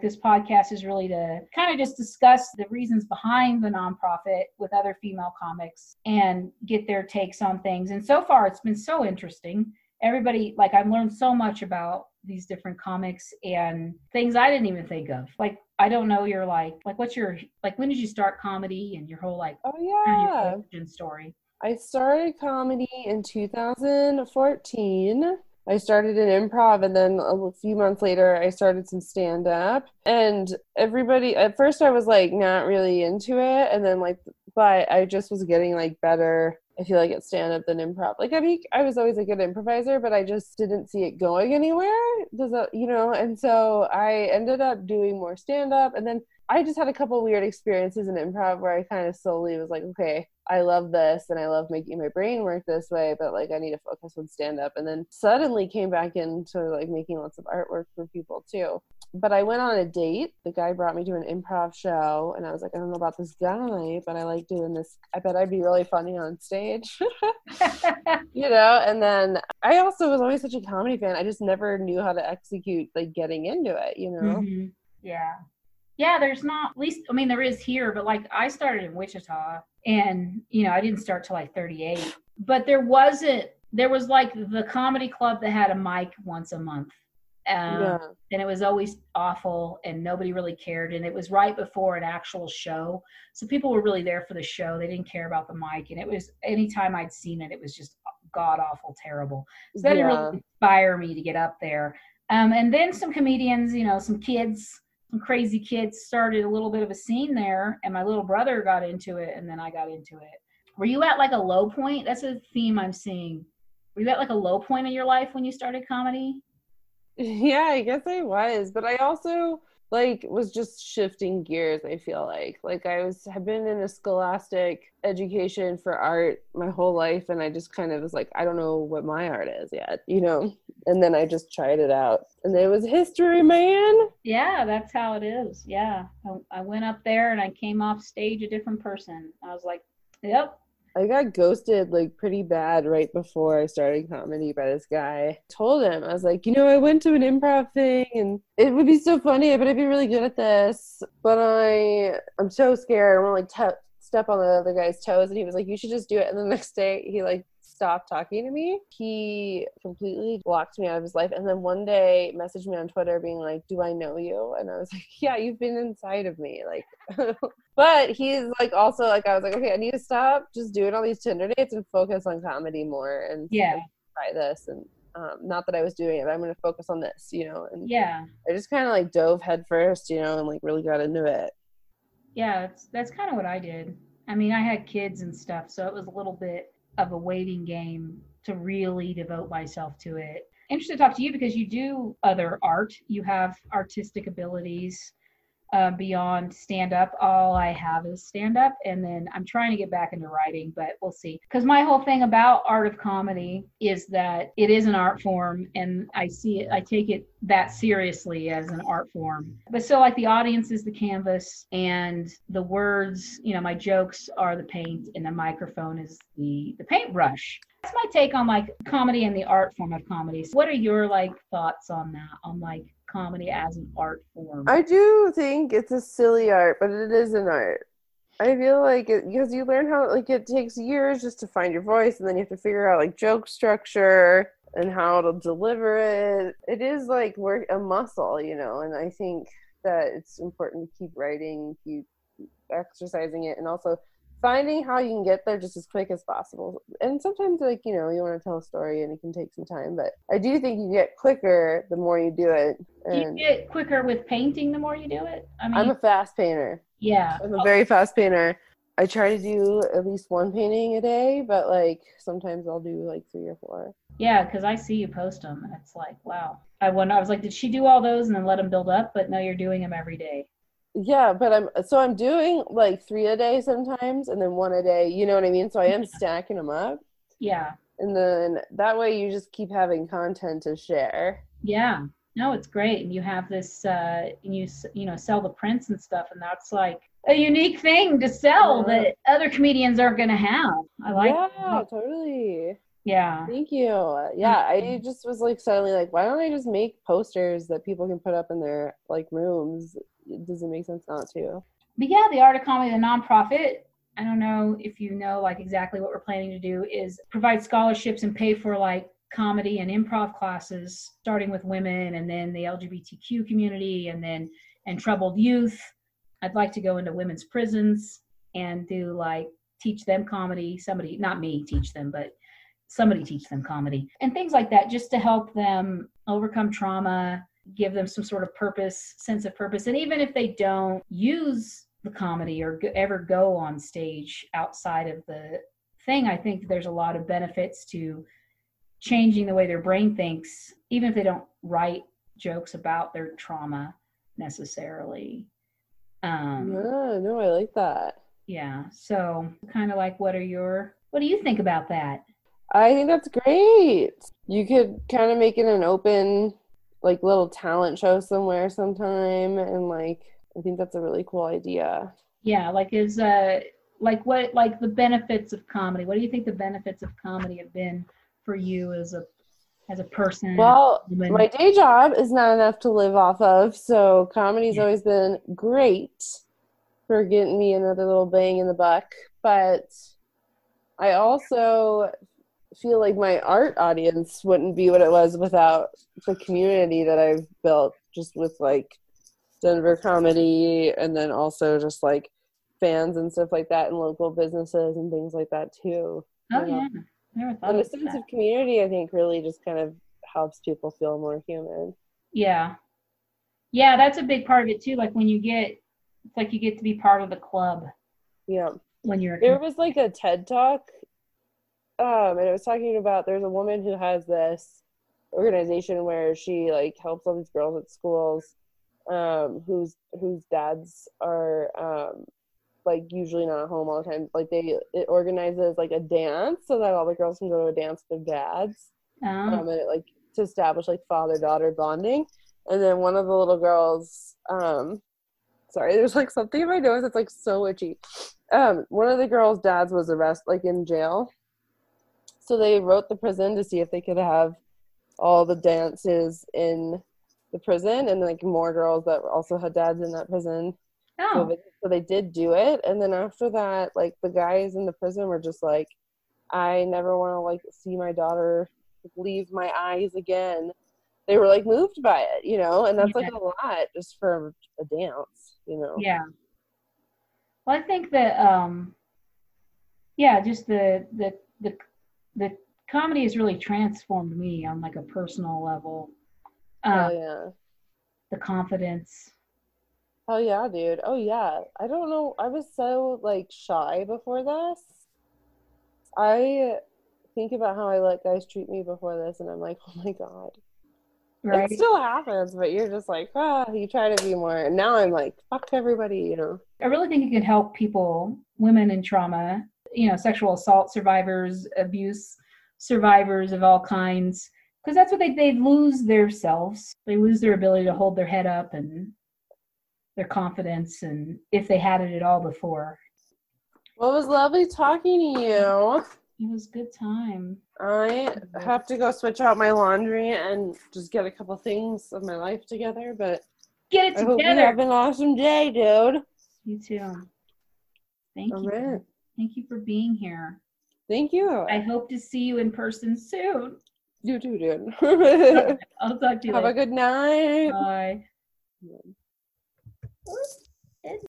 This podcast is really to kind of just discuss the reasons behind the nonprofit with other female comics and get their takes on things. And so far, it's been so interesting. Everybody, like, I've learned so much about these different comics and things I didn't even think of. Like, I don't know your like, like, what's your like? When did you start comedy and your whole like? Oh yeah, origin story. I started comedy in 2014. I started in improv and then a few months later I started some stand up. And everybody at first I was like not really into it and then like but I just was getting like better I feel like at stand up than improv. Like I mean I was always a good improviser, but I just didn't see it going anywhere. Does that you know, and so I ended up doing more stand up and then I just had a couple weird experiences in improv where I kind of slowly was like, okay, I love this and I love making my brain work this way, but like I need to focus on stand up. And then suddenly came back into like making lots of artwork for people too. But I went on a date. The guy brought me to an improv show and I was like, I don't know about this guy, but I like doing this. I bet I'd be really funny on stage. you know, and then I also was always such a comedy fan. I just never knew how to execute like getting into it, you know? Mm-hmm. Yeah yeah, there's not, at least, I mean, there is here, but like I started in Wichita and, you know, I didn't start till like 38, but there wasn't, there was like the comedy club that had a mic once a month. Um, yeah. And it was always awful and nobody really cared. And it was right before an actual show. So people were really there for the show. They didn't care about the mic. And it was, anytime I'd seen it, it was just god awful terrible. So that yeah. didn't really inspire me to get up there. Um, and then some comedians, you know, some kids, crazy kids started a little bit of a scene there and my little brother got into it and then I got into it. Were you at like a low point? That's a theme I'm seeing. Were you at like a low point in your life when you started comedy? Yeah, I guess I was, but I also like was just shifting gears i feel like. Like i was have been in a scholastic education for art my whole life and i just kind of was like i don't know what my art is yet you know? And then i just tried it out and it was history man! Yeah that's how it is. Yeah. I, I went up there and i came off stage a different person. I was like yep I got ghosted like pretty bad right before I started comedy by this guy. told him, I was like, you know, I went to an improv thing and it would be so funny, but I'd be really good at this. But I I'm so scared. I want to like t- step on the other guy's toes and he was like, You should just do it. And the next day he like stopped talking to me. He completely blocked me out of his life. And then one day messaged me on Twitter being like, Do I know you? And I was like, Yeah, you've been inside of me. Like but he's like also like I was like, Okay, I need to stop just doing all these Tinder dates and focus on comedy more and yeah. Like, try this and um, not that I was doing it, I'm going to focus on this, you know. And yeah, I just kind of like dove headfirst, you know, and like really got into it. Yeah, that's that's kind of what I did. I mean, I had kids and stuff, so it was a little bit of a waiting game to really devote myself to it. Interested to talk to you because you do other art. You have artistic abilities uh, beyond stand up. All I have is stand up, and then I'm trying to get back into writing, but we'll see. Because my whole thing about art of comedy is that it is an art form, and I see it, I take it that seriously as an art form. But still, like the audience is the canvas, and the words, you know, my jokes are the paint, and the microphone is the the paintbrush that's my take on like comedy and the art form of comedy. So what are your like thoughts on that? On like comedy as an art form? I do think it's a silly art, but it is an art. I feel like it because you learn how like it takes years just to find your voice, and then you have to figure out like joke structure and how to deliver it. It is like work a muscle, you know. And I think that it's important to keep writing, keep exercising it, and also finding how you can get there just as quick as possible. And sometimes, like, you know, you want to tell a story and it can take some time, but I do think you get quicker the more you do it. And you get quicker with painting the more you do it? I mean, I'm a fast painter. Yeah. I'm a very fast painter. I try to do at least one painting a day, but like sometimes I'll do like three or four. Yeah, because I see you post them. And it's like, wow. I wonder, I was like, did she do all those and then let them build up? But no, you're doing them every day yeah but i'm so i'm doing like three a day sometimes and then one a day you know what i mean so i am stacking them up yeah and then that way you just keep having content to share yeah no it's great and you have this uh and you you know sell the prints and stuff and that's like a unique thing to sell yeah. that other comedians aren't going to have i like yeah that. totally Yeah. Thank you. Yeah, I just was like suddenly like, why don't I just make posters that people can put up in their like rooms? Does it make sense not to? But yeah, the Art of Comedy, the nonprofit. I don't know if you know like exactly what we're planning to do is provide scholarships and pay for like comedy and improv classes, starting with women and then the LGBTQ community and then and troubled youth. I'd like to go into women's prisons and do like teach them comedy. Somebody, not me, teach them, but somebody teach them comedy and things like that just to help them overcome trauma give them some sort of purpose sense of purpose. And even if they don't use the comedy or go, ever go on stage outside of the thing i think there's a lot of benefits to changing the way their brain thinks even if they don't write jokes about their trauma necessarily. Um yeah no i like that. Yeah so kind of like what are your what do you think about that? I think that's great. You could kind of make it an open, like, little talent show somewhere sometime. And, like, I think that's a really cool idea. Yeah. Like, is, uh, like, what, like, the benefits of comedy? What do you think the benefits of comedy have been for you as a, as a person? Well, my day job is not enough to live off of. So, comedy's yeah. always been great for getting me another little bang in the buck. But, I also feel like my art audience wouldn't be what it was without the community that I've built just with like Denver comedy and then also just like fans and stuff like that and local businesses and things like that too. Oh yeah. Never thought and the sense that. of community I think really just kind of helps people feel more human. Yeah. Yeah, that's a big part of it too. Like when you get it's like you get to be part of the club. Yeah. When you're there was like a TED talk um, and it was talking about there's a woman who has this organization where she like helps all these girls at schools um, whose whose dads are um, like usually not home all the time. Like they it organizes like a dance so that all the girls can go to a dance with their dads. Oh. Um, and it, like to establish like father daughter bonding. And then one of the little girls, um, sorry, there's like something in my nose that's like so itchy. Um, one of the girls' dads was arrested, like in jail, so they wrote the prison to see if they could have all the dances in the prison and like more girls that also had dads in that prison. Oh. So they did do it. And then after that, like the guys in the prison were just like, I never want to like see my daughter leave my eyes again. They were like moved by it, you know, and that's yeah. like a lot just for a dance, you know. Yeah. Well, I think that um yeah, just the the the the comedy has really transformed me on like a personal level. Uh, oh yeah. The confidence. Oh yeah, dude. Oh yeah. I don't know. I was so like shy before this. I think about how I let guys treat me before this, and I'm like, oh my god. Right. It still happens, but you're just like, ah, you try to be more. And now I'm like, fuck everybody, you know. I really think it could help people, women in trauma, you know sexual assault survivors abuse survivors of all kinds because that's what they they lose their selves. They lose their ability to hold their head up and their confidence and if they had it at all before. Well it was lovely talking to you. It was good time. I have to go switch out my laundry and just get a couple things of my life together but get it together I hope you have an awesome day dude. You too. Thank all you right. Thank you for being here. Thank you. I hope to see you in person soon. You too, dude. I'll talk to you Have later. a good night. Bye.